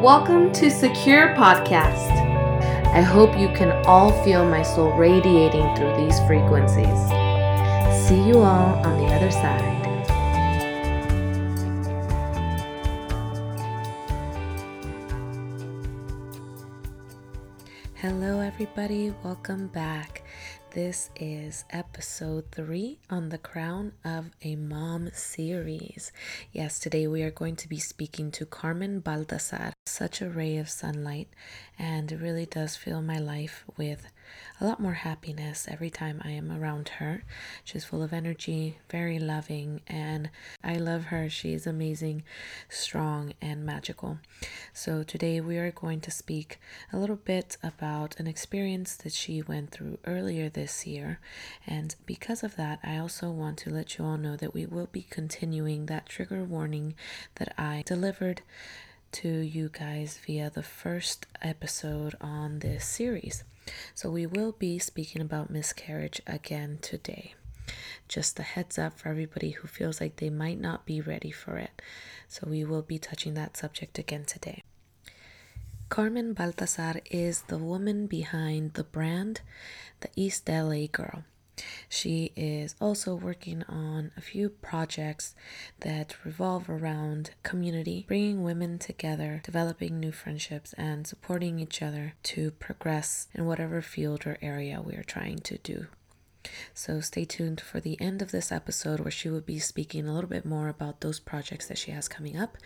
Welcome to Secure Podcast. I hope you can all feel my soul radiating through these frequencies. See you all on the other side. Hello, everybody. Welcome back. This is episode three on the Crown of a Mom series. Yes, today we are going to be speaking to Carmen Baltasar. Such a ray of sunlight, and it really does fill my life with a lot more happiness every time I am around her. She's full of energy, very loving, and I love her. She's amazing, strong, and magical. So, today we are going to speak a little bit about an experience that she went through earlier this year. And because of that, I also want to let you all know that we will be continuing that trigger warning that I delivered to you guys via the first episode on this series. So, we will be speaking about miscarriage again today. Just a heads up for everybody who feels like they might not be ready for it. So, we will be touching that subject again today. Carmen Baltasar is the woman behind the brand, the East LA Girl. She is also working on a few projects that revolve around community, bringing women together, developing new friendships, and supporting each other to progress in whatever field or area we are trying to do. So stay tuned for the end of this episode where she will be speaking a little bit more about those projects that she has coming up.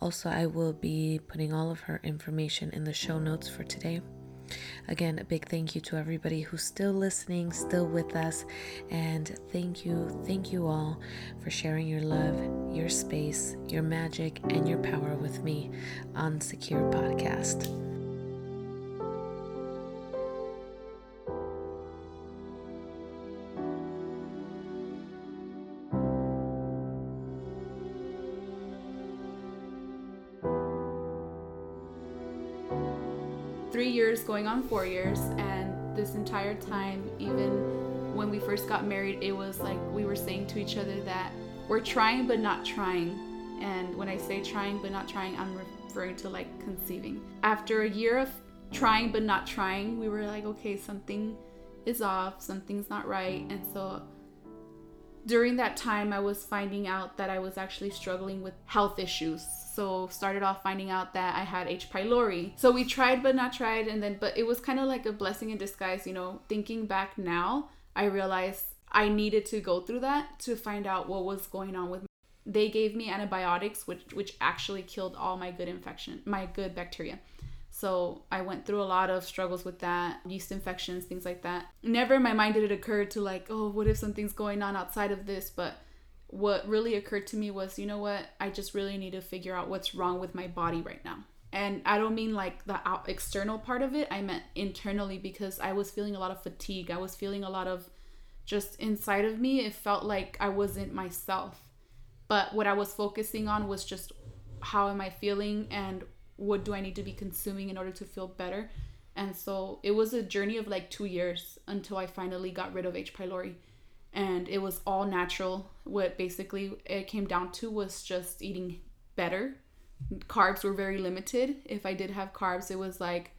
Also, I will be putting all of her information in the show notes for today. Again, a big thank you to everybody who's still listening, still with us, and thank you, thank you all for sharing your love, your space, your magic, and your power with me on Secure Podcast. Going on four years and this entire time even when we first got married it was like we were saying to each other that we're trying but not trying. And when i say trying but not trying i'm referring to like conceiving. After a year of trying but not trying we were like okay something is off something's not right. And so during that time i was finding out that i was actually struggling with health issues. So started off finding out that i had h. pylori. So we tried but not tried and then but it was kind of like a blessing in disguise you know? Thinking back now i realized i needed to go through that to find out what was going on with me. They gave me antibiotics which which actually killed all my good infection my good bacteria so I went through a lot of struggles with that, yeast infections, things like that. Never in my mind did it occur to like, oh, what if something's going on outside of this? But what really occurred to me was, you know what? I just really need to figure out what's wrong with my body right now. And I don't mean like the out- external part of it, I meant internally because I was feeling a lot of fatigue. I was feeling a lot of just inside of me, it felt like I wasn't myself. But what I was focusing on was just how am I feeling and what do I need to be consuming in order to feel better. And so it was a journey of like two years until I finally got rid of H. pylori. And it was all natural. What basically it came down to was just eating better. Carbs were very limited. If I did have carbs, it was like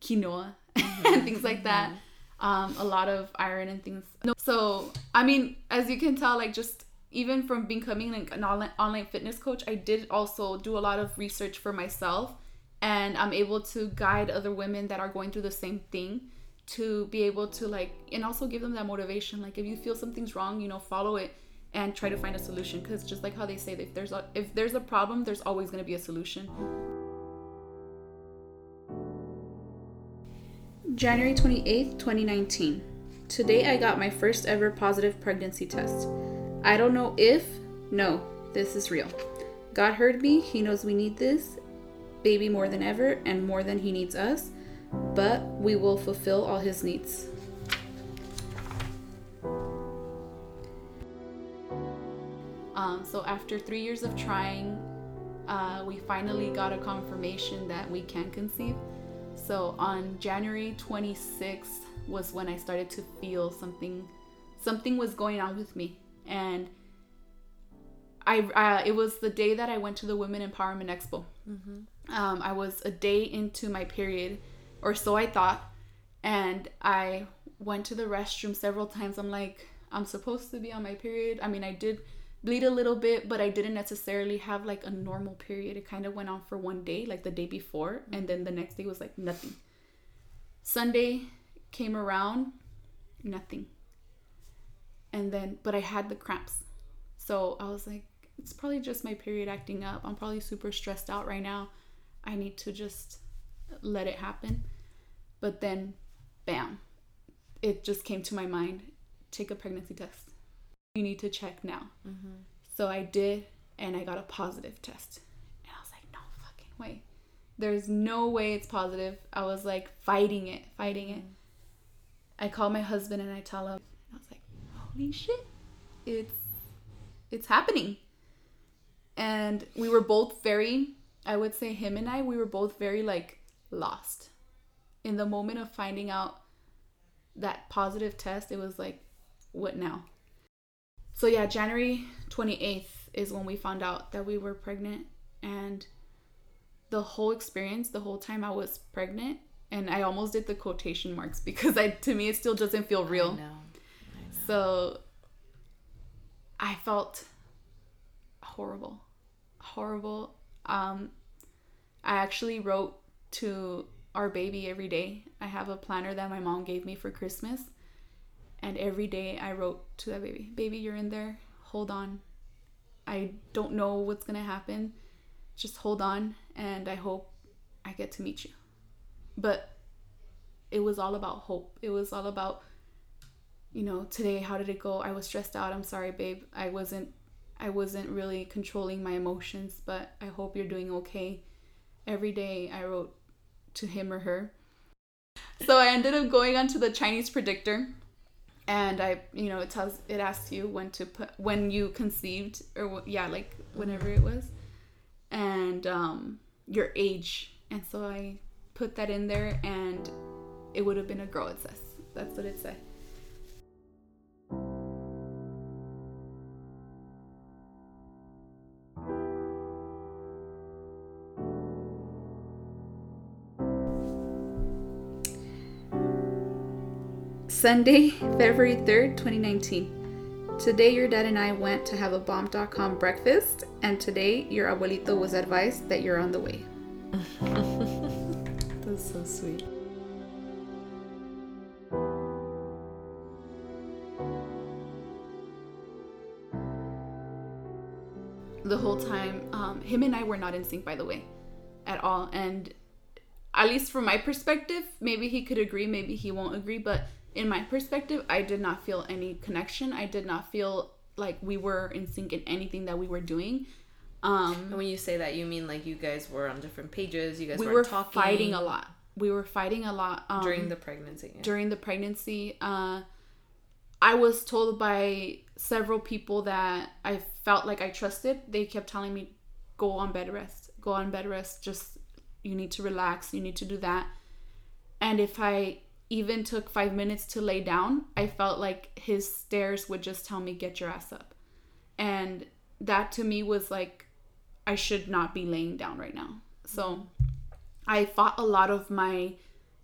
quinoa mm-hmm. and things like that. Um, a lot of iron and things. No, So, I mean, as you can tell, like just even from becoming like an online, online fitness coach, I did also do a lot of research for myself and I'm able to guide other women that are going through the same thing to be able to like and also give them that motivation like if you feel something's wrong, you know, follow it and try to find a solution because just like how they say if there's a if there's a problem, there's always going to be a solution. January 28th, 2019. Today I got my first ever positive pregnancy test. I don't know if, no, this is real. God heard me, He knows we need this, baby more than ever and more than He needs us, but we will fulfill all His needs. Um, so, after three years of trying, uh, we finally got a confirmation that we can conceive. So, on January 26th was when I started to feel something something was going on with me and I uh, it was the day that I went to the Women Empowerment Expo. Mm-hmm. Um, I was a day into my period, or so I thought, and I went to the restroom several times. I'm like, I'm supposed to be on my period. I mean, I did bleed a little bit, but I didn't necessarily have like a normal period. It kind of went on for one day, like the day before, and then the next day was like nothing. Sunday came around, nothing. And then, but I had the cramps. So I was like, it's probably just my period acting up. I'm probably super stressed out right now. I need to just let it happen. But then, bam, it just came to my mind take a pregnancy test. You need to check now. Mm-hmm. So I did, and I got a positive test. And I was like, no fucking way. There's no way it's positive. I was like fighting it, fighting it. I call my husband and I tell him, I was like, holy shit, it's it's happening. And we were both very, I would say him and I, we were both very like lost. In the moment of finding out that positive test, it was like, what now? So yeah, January 28th is when we found out that we were pregnant and the whole experience, the whole time I was pregnant, and I almost did the quotation marks because I to me it still doesn't feel real. I know. I know. So I felt horrible. Horrible. Um I actually wrote to our baby every day. I have a planner that my mom gave me for Christmas. And every day I wrote to that baby, baby, you're in there. Hold on. I don't know what's going to happen. Just hold on. And I hope I get to meet you. But it was all about hope. It was all about, you know, today, how did it go? I was stressed out. I'm sorry, babe. I wasn't. I wasn't really controlling my emotions, but I hope you're doing okay. Every day I wrote to him or her. So I ended up going onto the Chinese predictor and I, you know, it tells it asks you when to put when you conceived or yeah, like whenever it was, and um, your age. And so I put that in there, and it would have been a girl. It says that's what it said. Sunday, February 3rd, 2019. Today, your dad and I went to have a bomb.com breakfast, and today, your abuelito was advised that you're on the way. That's so sweet. The whole time, um, him and I were not in sync, by the way, at all. And at least from my perspective, maybe he could agree, maybe he won't agree, but in my perspective, I did not feel any connection. I did not feel like we were in sync in anything that we were doing. Um, and when you say that, you mean like you guys were on different pages. You guys we were talking. fighting a lot. We were fighting a lot um, during the pregnancy. Yeah. During the pregnancy, uh, I was told by several people that I felt like I trusted. They kept telling me, "Go on bed rest. Go on bed rest. Just you need to relax. You need to do that." And if I even took five minutes to lay down, I felt like his stares would just tell me, get your ass up. And that to me was like, I should not be laying down right now. So I fought a lot of my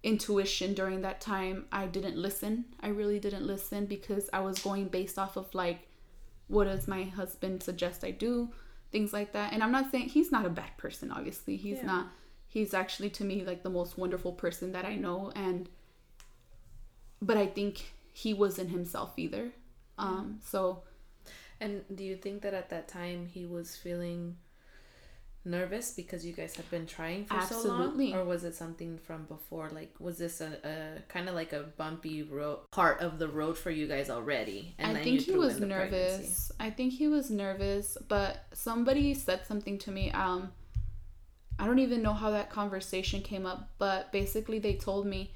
intuition during that time. I didn't listen. I really didn't listen because I was going based off of like, what does my husband suggest I do? Things like that. And I'm not saying he's not a bad person, obviously. He's yeah. not. He's actually to me like the most wonderful person that I know. And but I think he wasn't himself either. Um, so. And do you think that at that time he was feeling nervous because you guys had been trying for Absolutely. so long or was it something from before like was this a, a kind of like a bumpy road part of the road for you guys already and i think he was nervous pregnancy? i think he was nervous but somebody said something to me um i don't even know how that conversation came up but basically they told me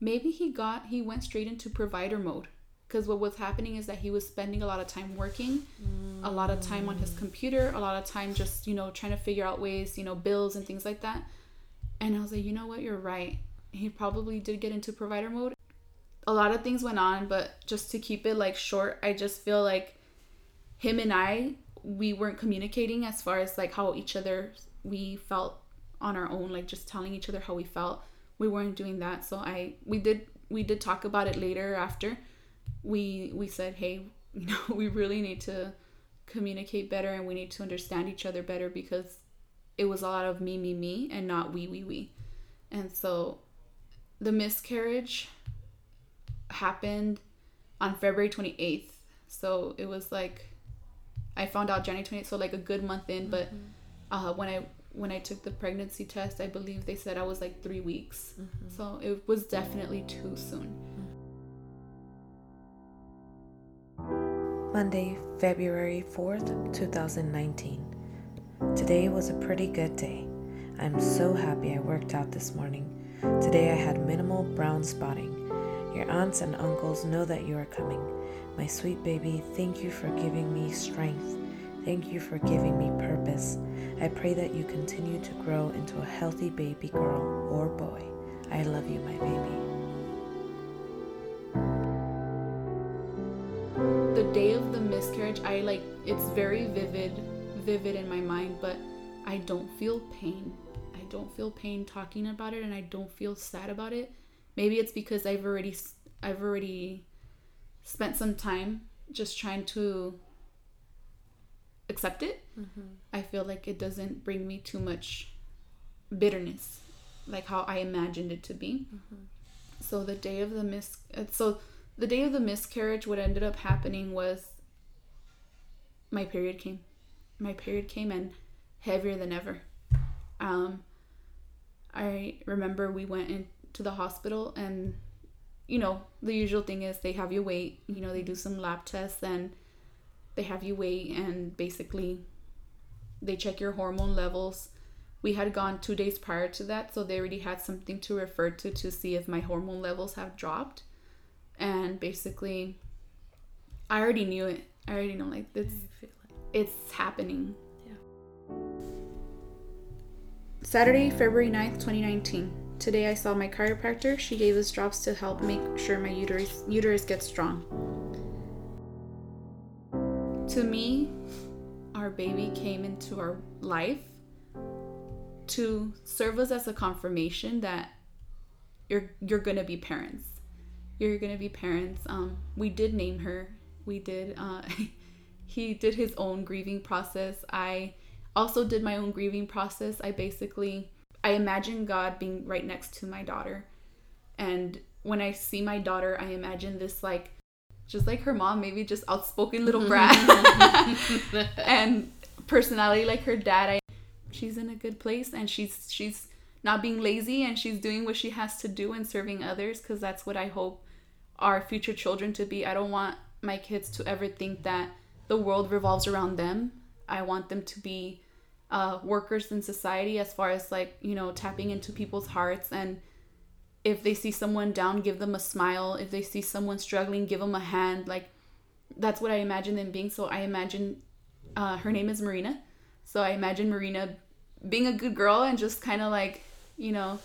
maybe he got he went straight into provider mode because what was happening is that he was spending a lot of time working mm. a lot of time on his mm. computer a lot of time just you know trying to figure out ways you know bills and things like that and i was like you know what you're right he probably did get into provider mode a lot of things went on but just to keep it like short i just feel like him and i we weren't communicating as far as like how each other we felt on our own, like just telling each other how we felt. We weren't doing that. So I we did we did talk about it later after. We we said, "Hey, you know, we really need to communicate better and we need to understand each other better because it was a lot of me me me and not we we we." And so the miscarriage happened on February 28th. So it was like I found out January 28th, so like a good month in, but mm-hmm. uh, when I when I took the pregnancy test, I believe they said I was like 3 weeks. Mm-hmm. So it was definitely too soon. Monday, February 4th, 2019. Today was a pretty good day. I'm so happy I worked out this morning. Today I had minimal brown spotting. Your aunts and uncles know that you are coming. My sweet baby, thank you for giving me strength. Thank you for giving me purpose. I pray that you continue to grow into a healthy baby girl or boy. I love you, my baby. The day of the miscarriage, I like it's very vivid, vivid in my mind, but I don't feel pain I don't feel pain talking about it and I don't feel sad about it. Maybe it's because I've already I've already spent some time just trying to accept it. Mm-hmm. I feel like it doesn't bring me too much bitterness like how I imagined it to be. Mm-hmm. So the day of the mis so the day of the miscarriage what ended up happening was my period came. My period came and heavier than ever. Um I remember we went into the hospital and you know, the usual thing is they have you wait, you know, they do some lab tests and they have you wait and basically they check your hormone levels. We had gone 2 days prior to that, so they already had something to refer to to see if my hormone levels have dropped. And basically I already knew it. I already know like it's it's happening. Saturday, February 9th, 2019. Today I saw my chiropractor. She gave us drops to help make sure my uterus uterus gets strong. To me, our baby came into our life to serve us as a confirmation that you're you're gonna be parents. You're gonna be parents. Um, we did name her. We did. Uh, he did his own grieving process. I also did my own grieving process. I basically I imagine God being right next to my daughter. And when I see my daughter, I imagine this like just like her mom, maybe just outspoken little brat. and personality like her dad, I she's in a good place and she's she's not being lazy and she's doing what she has to do and serving others because that's what I hope our future children to be. I don't want my kids to ever think that the world revolves around them. I want them to be uh, workers in society as far as like you know tapping into people's hearts and if they see someone down give them a smile. If they see someone struggling give them a hand. Like that's what i imagine them being. So i imagine uh, her name is marina. So i imagine marina being a good girl and just kind of like you know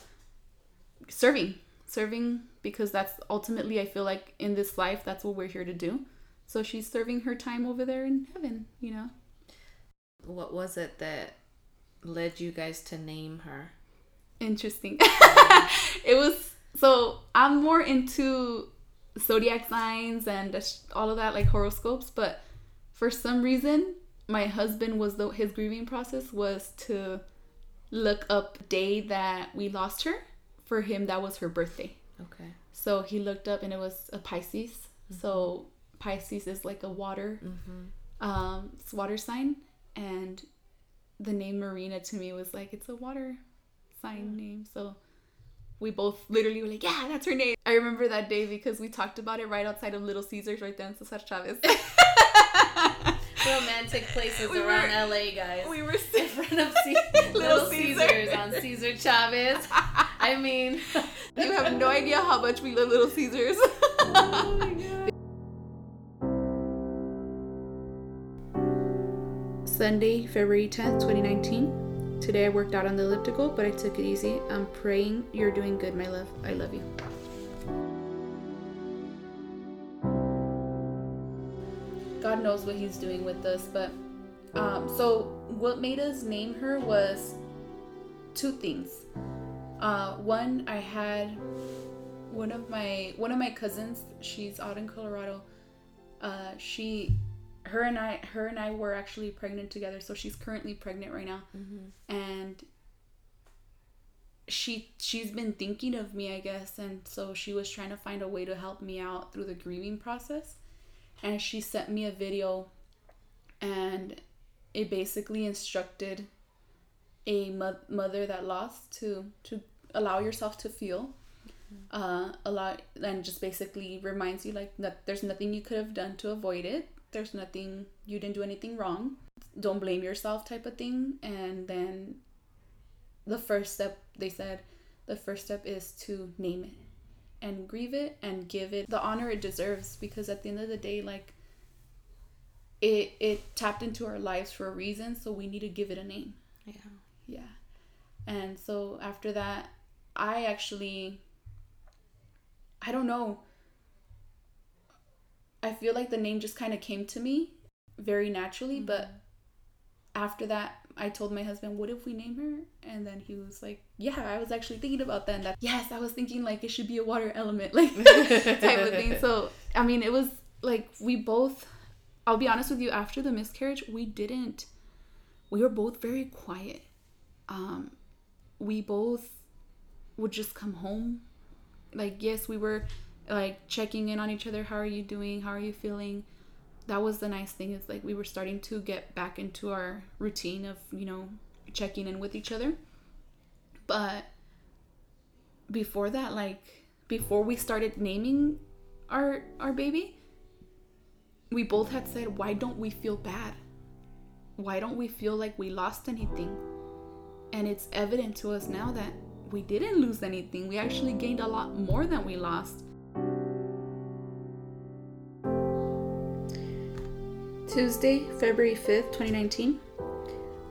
serving serving because that's ultimately i feel like in this life that's what we're here to do. So she's serving her time over there in heaven you know? What was it that led you guys to name her? Interesting. it was so I'm more into zodiac signs and all of that, like horoscopes. But for some reason, my husband was the his grieving process was to look up the day that we lost her. For him, that was her birthday. Okay. So he looked up and it was a Pisces. Mm-hmm. So Pisces is like a water, mm-hmm. um, it's water sign, and the name Marina to me was like it's a water sign yeah. name. So we both literally were like, yeah, that's her name. I remember that day because we talked about it right outside of Little Caesars, right there in Cesar Chavez. Romantic places we around were, LA, guys. We were in front of C- Little, Caesars. Caesars on Cesar Chavez. I mean, you have no idea how much we love Little Caesars. oh my god. Sunday, February 10th, 2019. Today I worked out on the elliptical, but I took it easy. I'm praying you're doing good, my love. I love you. God knows what He's doing with us, but um, so what made us name her was two things. Uh, one, I had one of my one of my cousins. She's out in Colorado. Uh, she, her and I, her and I were actually pregnant together. So she's currently pregnant right now, mm-hmm. and she she's been thinking of me, I guess, and so she was trying to find a way to help me out through the grieving process. And she sent me a video, and it basically instructed a mo- mother that lost to to allow yourself to feel mm-hmm. uh a lot and just basically reminds you like that there's nothing you could have done to avoid it there's nothing you didn't do anything wrong. Don't blame yourself type of thing. And then the first step they said the first step is to name it and grieve it and give it the honor it deserves. Because at the end of the day like it it tapped into our lives for a reason. So we need to give it a name. Yeah. Yeah. And so after that i actually i don't know i feel like the name just kind of came to me very naturally mm-hmm. but after that I told my husband, "What if we name her?" And then he was like, "Yeah, I was actually thinking about that." And that, yes, I was thinking like it should be a water element, like type of thing. So I mean, it was like we both I'll be honest with you, after the miscarriage, we didn't, we were both very quiet. Um, we both would just come home. Like, yes, we were like checking in on each other. How are you doing? How are you feeling? That was the nice thing it's like we were starting to get back into our routine of, you know, checking in with each other. But before that, like, before we started naming our our baby, we both had said, why don't we feel bad? Why don't we feel like we lost anything? And it's evident to us now that we didn't lose anything. We actually gained a lot more than we lost. Tuesday, February 5th, 2019.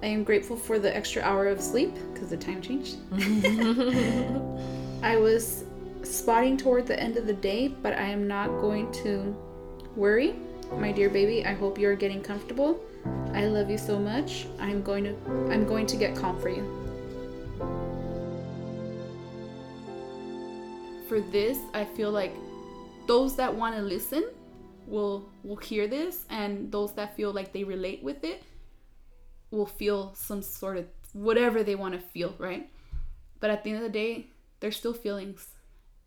I am grateful for the extra hour of sleep because the time changed. I was spotting toward the end of the day, but I am not going to worry my dear baby, I hope you're getting comfortable. I love you so much. I'm going to I'm going to get calm for you. For this, I feel like those that want to listen will will hear this and those that feel like they relate with it will feel some sort of whatever they want to feel, right? But at the end of the day, they're still feelings.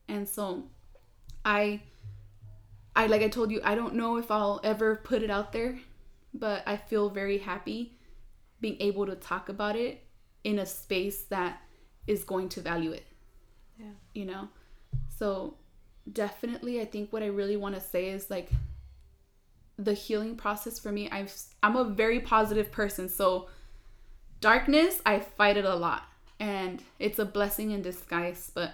And so I I like I told you, I don't know if I'll ever put it out there, but I feel very happy being able to talk about it in a space that is going to value it. Yeah. You know? So definitely I think what I really want to say is like the healing process for me, I've I'm a very positive person. So darkness, I fight it a lot. And it's a blessing in disguise, but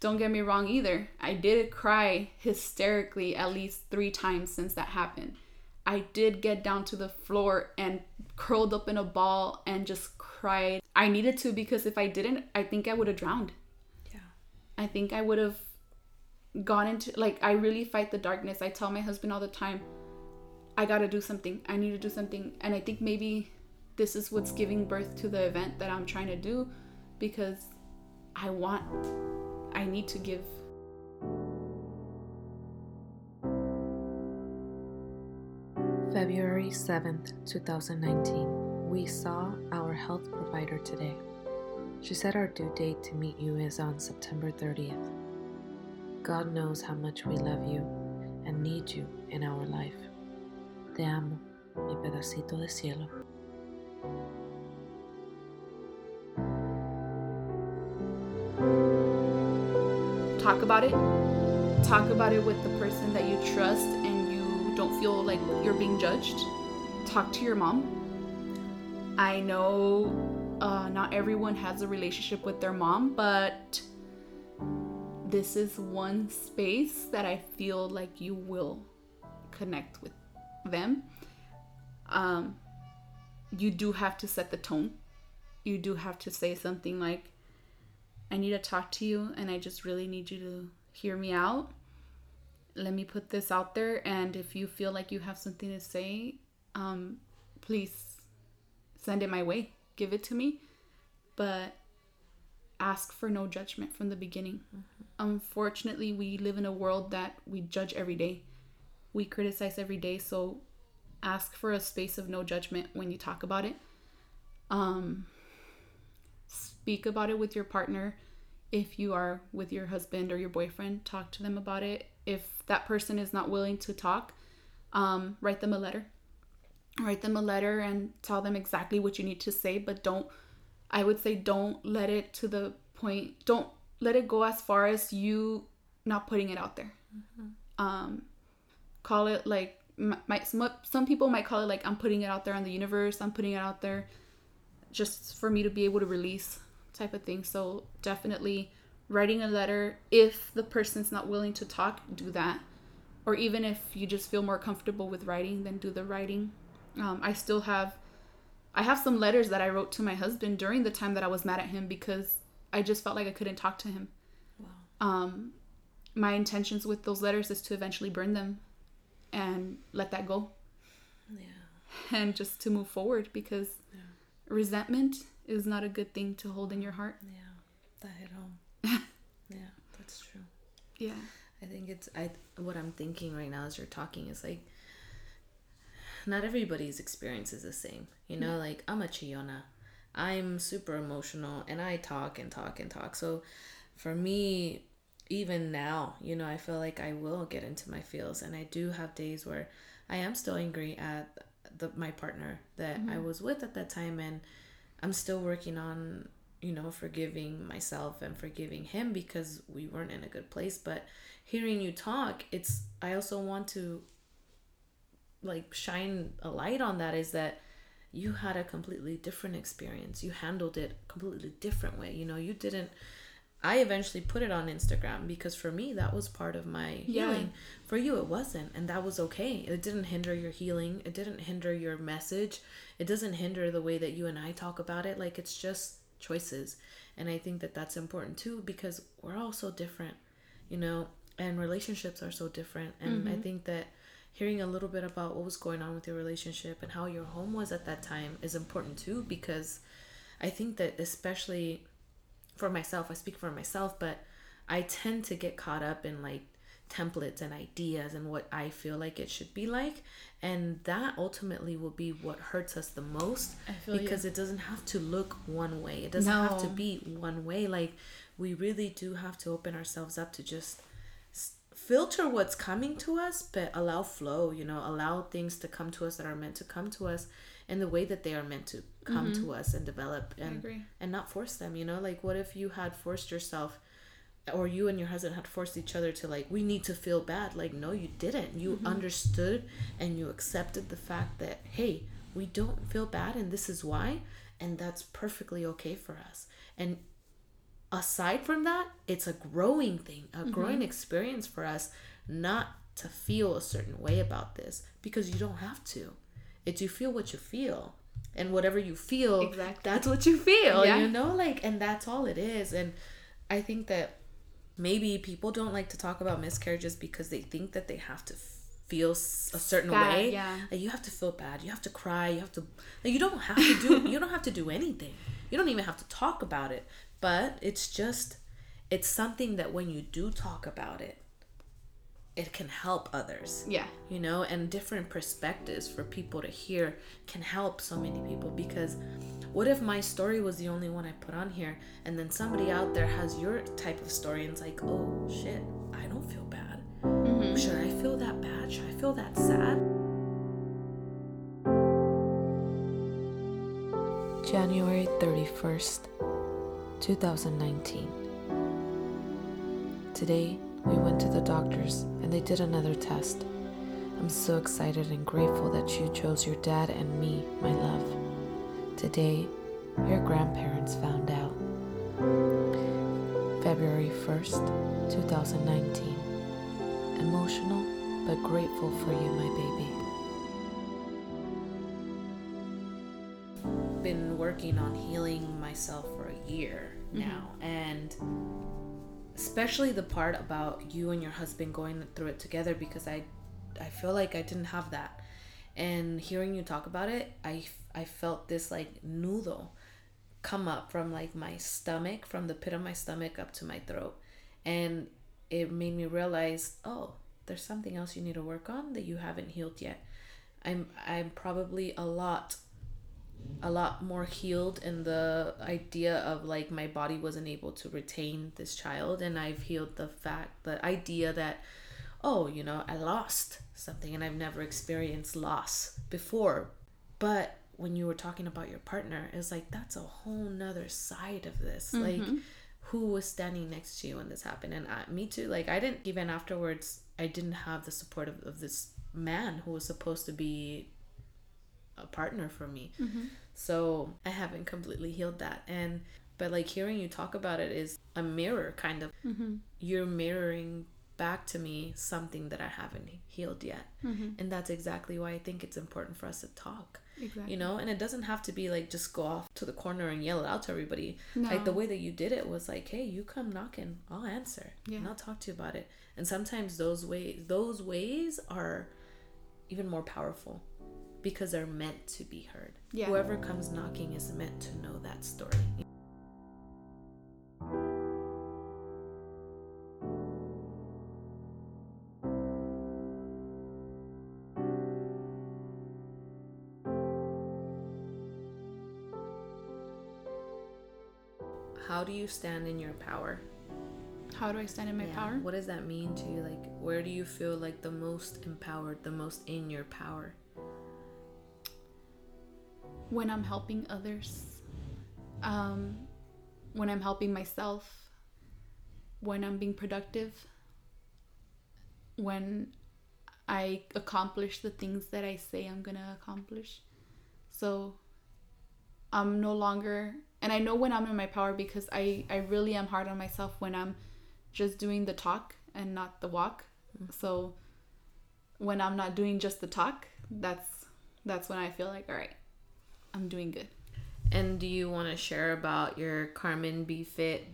don't get me wrong either. I did cry hysterically at least three times since that happened. I did get down to the floor and curled up in a ball and just cried. I needed to because if I didn't, I think I would have drowned. Yeah. I think I would have gone into like I really fight the darkness. I tell my husband all the time, I got to do something. I need to do something. And I think maybe this is what's giving birth to the event that I'm trying to do because I want I need to give. February 7th, 2019. We saw our health provider today. She said our due date to meet you is on September 30th. God knows how much we love you and need you in our life. Te amo, mi pedacito de cielo. talk about it. Talk about it with the person that you trust and you don't feel like you're being judged. Talk to your mom. I know uh, not everyone has a relationship with their mom, but this is one space that I feel like you will connect with them. Um, you do have to set the tone. You do have to say something like, I need to talk to you and I just really need you to hear me out. Let me put this out there. And if you feel like you have something to say, um, please send it my way. Give it to me. But ask for no judgment from the beginning. Unfortunately, we live in a world that we judge every day. We criticize every day, so ask for a space of no judgment when you talk about it. Um, speak about it with your partner. If you are with your husband or your boyfriend, talk to them about it. If that person is not willing to talk, um, write them a letter. Write them a letter and tell them exactly what you need to say, but don't, I would say, don't let it to the point, don't let it go as far as you not putting it out there. Um, call it like, might some, some people might call it like I'm putting it out there on the universe. I'm putting it out there just for me to be able to release type of thing. So definitely writing a letter if the person's not willing to talk, do that. Or even if you just feel more comfortable with writing, then do the writing. Um, I still have I have some letters that I wrote to my husband during the time that I was mad at him because I just felt like I couldn't talk to him. Wow. Um, my intentions with those letters is to eventually burn them and let that go Yeah. and just to move forward because resentment is not a good thing to hold in your heart. Yeah. That hit home. yeah, that's true. Yeah. I think it's I what I'm thinking right now as you're talking is like not everybody's experience is the same. You know, mm-hmm. like I'm a Chiona. I'm super emotional and I talk and talk and talk. So for me, even now, you know, I feel like I will get into my feels and I do have days where I am still angry at the my partner that I mm-hmm. was with at that time and I'm still working on, you know, forgiving myself and forgiving him because we weren't in a good place, but hearing you talk, it's I also want to like shine a light on that is that you had a completely different experience. You handled it completely different way. You know, you didn't I eventually put it on Instagram because for me that was part of my Yeah. healing. For you it wasn't and that was okay. It didn't hinder your healing. It didn't hinder your message. It doesn't hinder the way that you and I talk about it. Like it's just choices. And I think that that's important too because we're all so different, you know, and relationships are so different. And I mm-hmm. think that hearing a little bit about what was going on with your relationship and how your home was at that time is important too because I think that especially for myself, I speak for myself, but I tend to get caught up in like templates and ideas and what I feel like it should be like. And that ultimately will be what hurts us the most feel you. because it doesn't have to look one way. It doesn't have to be one way. Like, we really do have to open ourselves up to just filter what's coming to us, but allow flow, you know, allow things to come to us that are meant to come to us in the way that they are meant to come to mm-hmm. us and develop and and not force them, you know? Like what if you had forced yourself or you and your husband had forced each other to like we need to feel bad. Like no you didn't. You mm-hmm. understood and you accepted the fact that hey we don't feel bad and this is why and that's perfectly okay for us. And aside from that it's a growing thing a mm-hmm. growing experience for us not to feel a certain way about this because you don't have to. It's you feel what you feel and whatever you feel Exactly. that's what you feel Yeah. you know like and that's all it is and i think that maybe people don't like to talk about miscarriages because they think that they have to feel a certain Bad, way yeah. like you have to feel bad you have to cry you have to like you don't have to do you don't have to do anything you don't even have to talk about it but it's just it's something that when you do talk about it it can help others. Yeah. you know and different perspectives for people to hear can help so many people because what if my story was the only one i put on here and then somebody out there has your type of story and it's like oh shit i don't feel bad. Mm-hmm. Should i feel that bad? Should i feel that sad? January 31st 2019 Today, we went to the doctors and they did another test. I'm so excited and grateful that you chose your dad and me, my love. Today, your grandparents found out. February 1st, 2019. Emotional but grateful for you, my baby. Been working on healing myself for a year mm-hmm. now, and especially the part about you and your husband going through it together because I I feel like I didn't have that. And hearing you talk about it, I I felt this like noodle come up from like my stomach, from the pit of my stomach up to my throat. And it made me realize, oh, there's something else you need to work on that you haven't healed yet. I'm I'm probably a lot a lot more healed in the idea of like my body wasn't able to retain this child and I've healed the fact the idea that oh, you know, I lost something and I've never experienced loss before. But when you were talking about your partner, it's like that's a whole nother side of this. Mm-hmm. Like who was standing next to you when this happened and I, me too like i didn't even afterwards i didn't have the support of, of this man who was supposed to be a partner for me mm-hmm. so i haven't completely healed that and but like hearing you talk about it is a mirror kind of mm-hmm. you're mirroring back to me something that i haven't healed yet mm-hmm. and that's exactly why i think it's important for us to talk Exactly. You know, and it doesn't have to be like just go off to the corner and yell it out to everybody. No. Like the way that you did it was like, hey, you come knocking, I'll answer. Yeah. And I'll talk to you about it. And sometimes those ways those ways are even more powerful because they're meant to be heard. Yeah. Whoever comes knocking is meant to know that story. how do you stand in your power? How do I stand in my yeah. power? What does that mean to you? Like, where do you feel like the most empowered, the most in your power? When I'm helping others, um, when I'm helping myself, when I'm being productive, when I accomplish the things that I say I'm gonna accomplish. So I'm no longer and I know when I'm in my power because I I really am hard on myself when I'm just doing the talk and not the walk. Mm-hmm. So when I'm not doing just the talk, that's that's when I feel like all right, I'm doing good. And do you want to share about your Carmen Be Fit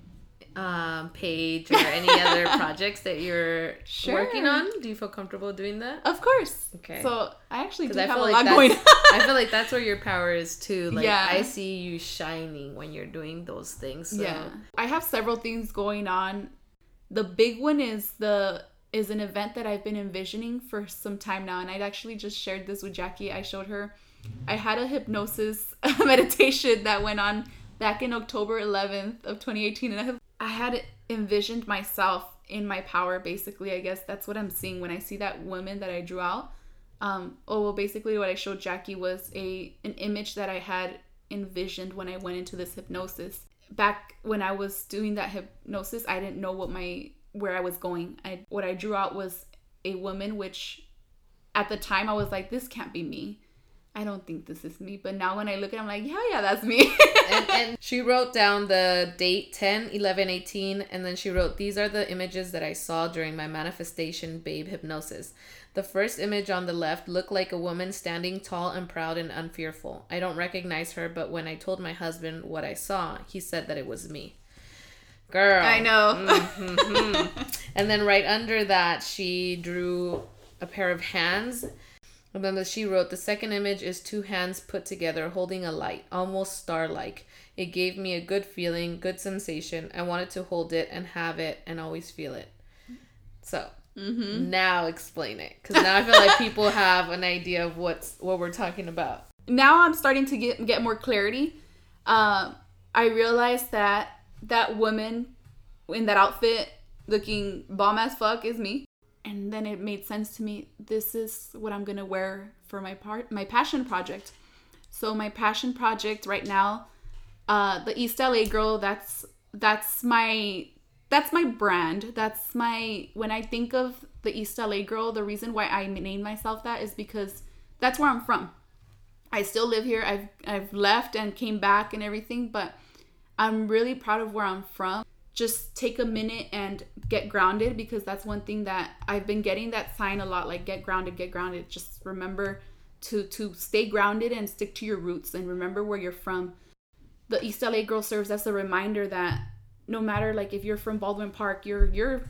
um, page or any other projects that you're sure. working on? Do you feel comfortable doing that? Of course. Okay. So I actually do I have a like lot going. I feel like that's where your power is too. Like yeah. I see you shining when you're doing those things. So. Yeah. I have several things going on. The big one is the is an event that I've been envisioning for some time now, and I'd actually just shared this with Jackie. I showed her. I had a hypnosis meditation that went on back in October 11th of 2018, and I had envisioned myself in my power basically. I guess that's what i'm seeing when i see that woman that i drew out. Um oh well basically what i showed jackie was a an image that i had envisioned when i went into this hypnosis. Back when i was doing that hypnosis i didn't know what my where i was going. I what i drew out was a woman which at the time i was like this can't be me I don't think this is me. But now when I look at it, I'm like, yeah, yeah, that's me. and, and she wrote down the date 10, 11, 18. And then she wrote, These are the images that I saw during my manifestation babe hypnosis. The first image on the left looked like a woman standing tall and proud and unfearful. I don't recognize her, but when I told my husband what I saw, he said that it was me. Girl. I know. Mm-hmm. and then right under that, she drew a pair of hands and then she wrote, The second image is two hands put together holding a light, almost star like. It gave me a good feeling, good sensation. I wanted to hold it and have it and always feel it. So mm-hmm. now explain it. Because now I feel like people have an idea of what's what we're talking about. Now I'm starting to get get more clarity. Um, I realized that that woman in that outfit looking bomb as fuck is me and then it made sense to me this is what i'm going to wear for my part my passion project. So my passion project right now uh the east la girl that's that's my that's my brand. That's my when i think of the east la girl the reason why i named myself that is because that's where i'm from. I still live here. I've i've left and came back and everything but i'm really proud of where i'm from just take a minute and get grounded because that's one thing that I've been getting that sign a lot like get grounded get grounded. Just remember to to stay grounded and stick to your roots and remember where you're from. The East LA girl serves as a reminder that no matter like if you're from Baldwin Park you're you're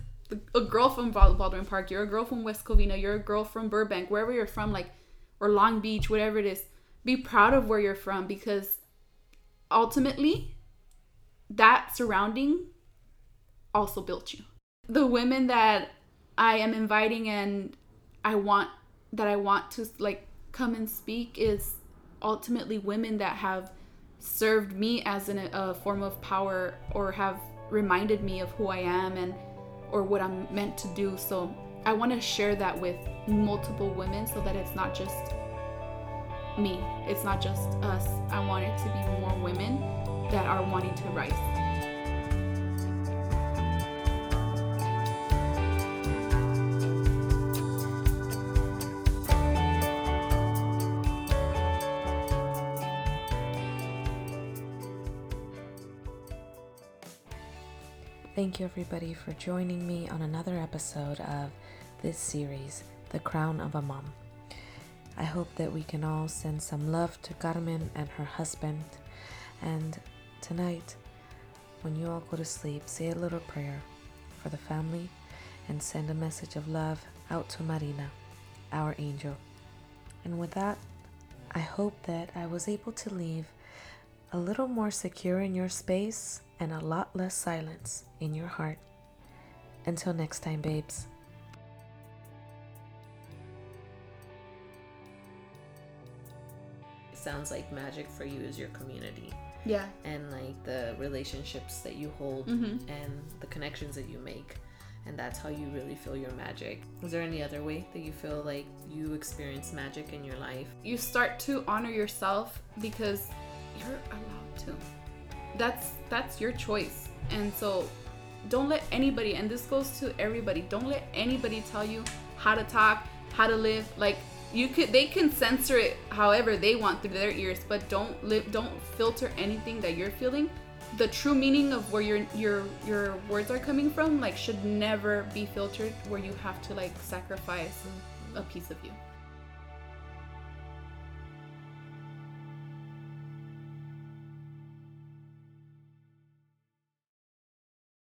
a girl from Baldwin Park you're a girl from West Covina you're a girl from Burbank wherever you're from like or Long Beach whatever it is be proud of where you're from because ultimately that surrounding also built you. The women that I am inviting and I want that I want to like come and speak is ultimately women that have served me as an, a form of power or have reminded me of who I am and or what I'm meant to do. So I want to share that with multiple women so that it's not just me. It's not just us. I want it to be more women that are wanting to rise. Thank you, everybody, for joining me on another episode of this series, The Crown of a Mom. I hope that we can all send some love to Carmen and her husband. And tonight, when you all go to sleep, say a little prayer for the family and send a message of love out to Marina, our angel. And with that, I hope that I was able to leave a little more secure in your space and a lot less silence in your heart. Until next time, babes. It sounds like magic for you is your community Yeah. and like the relationships that you hold Mhm. and the connections that you make. And that's how you really feel your magic. Is there any other way that you feel like you experience magic in your life? You start to honor yourself because you're allowed to. That's that's your choice. And so don't let anybody and this goes to everybody. Don't let anybody tell you how to talk, how to live. Like you could they can censor it however they want through their ears, but don't live don't filter anything that you're feeling. The true meaning of where your your your words are coming from like should never be filtered where you have to like sacrifice a piece of you.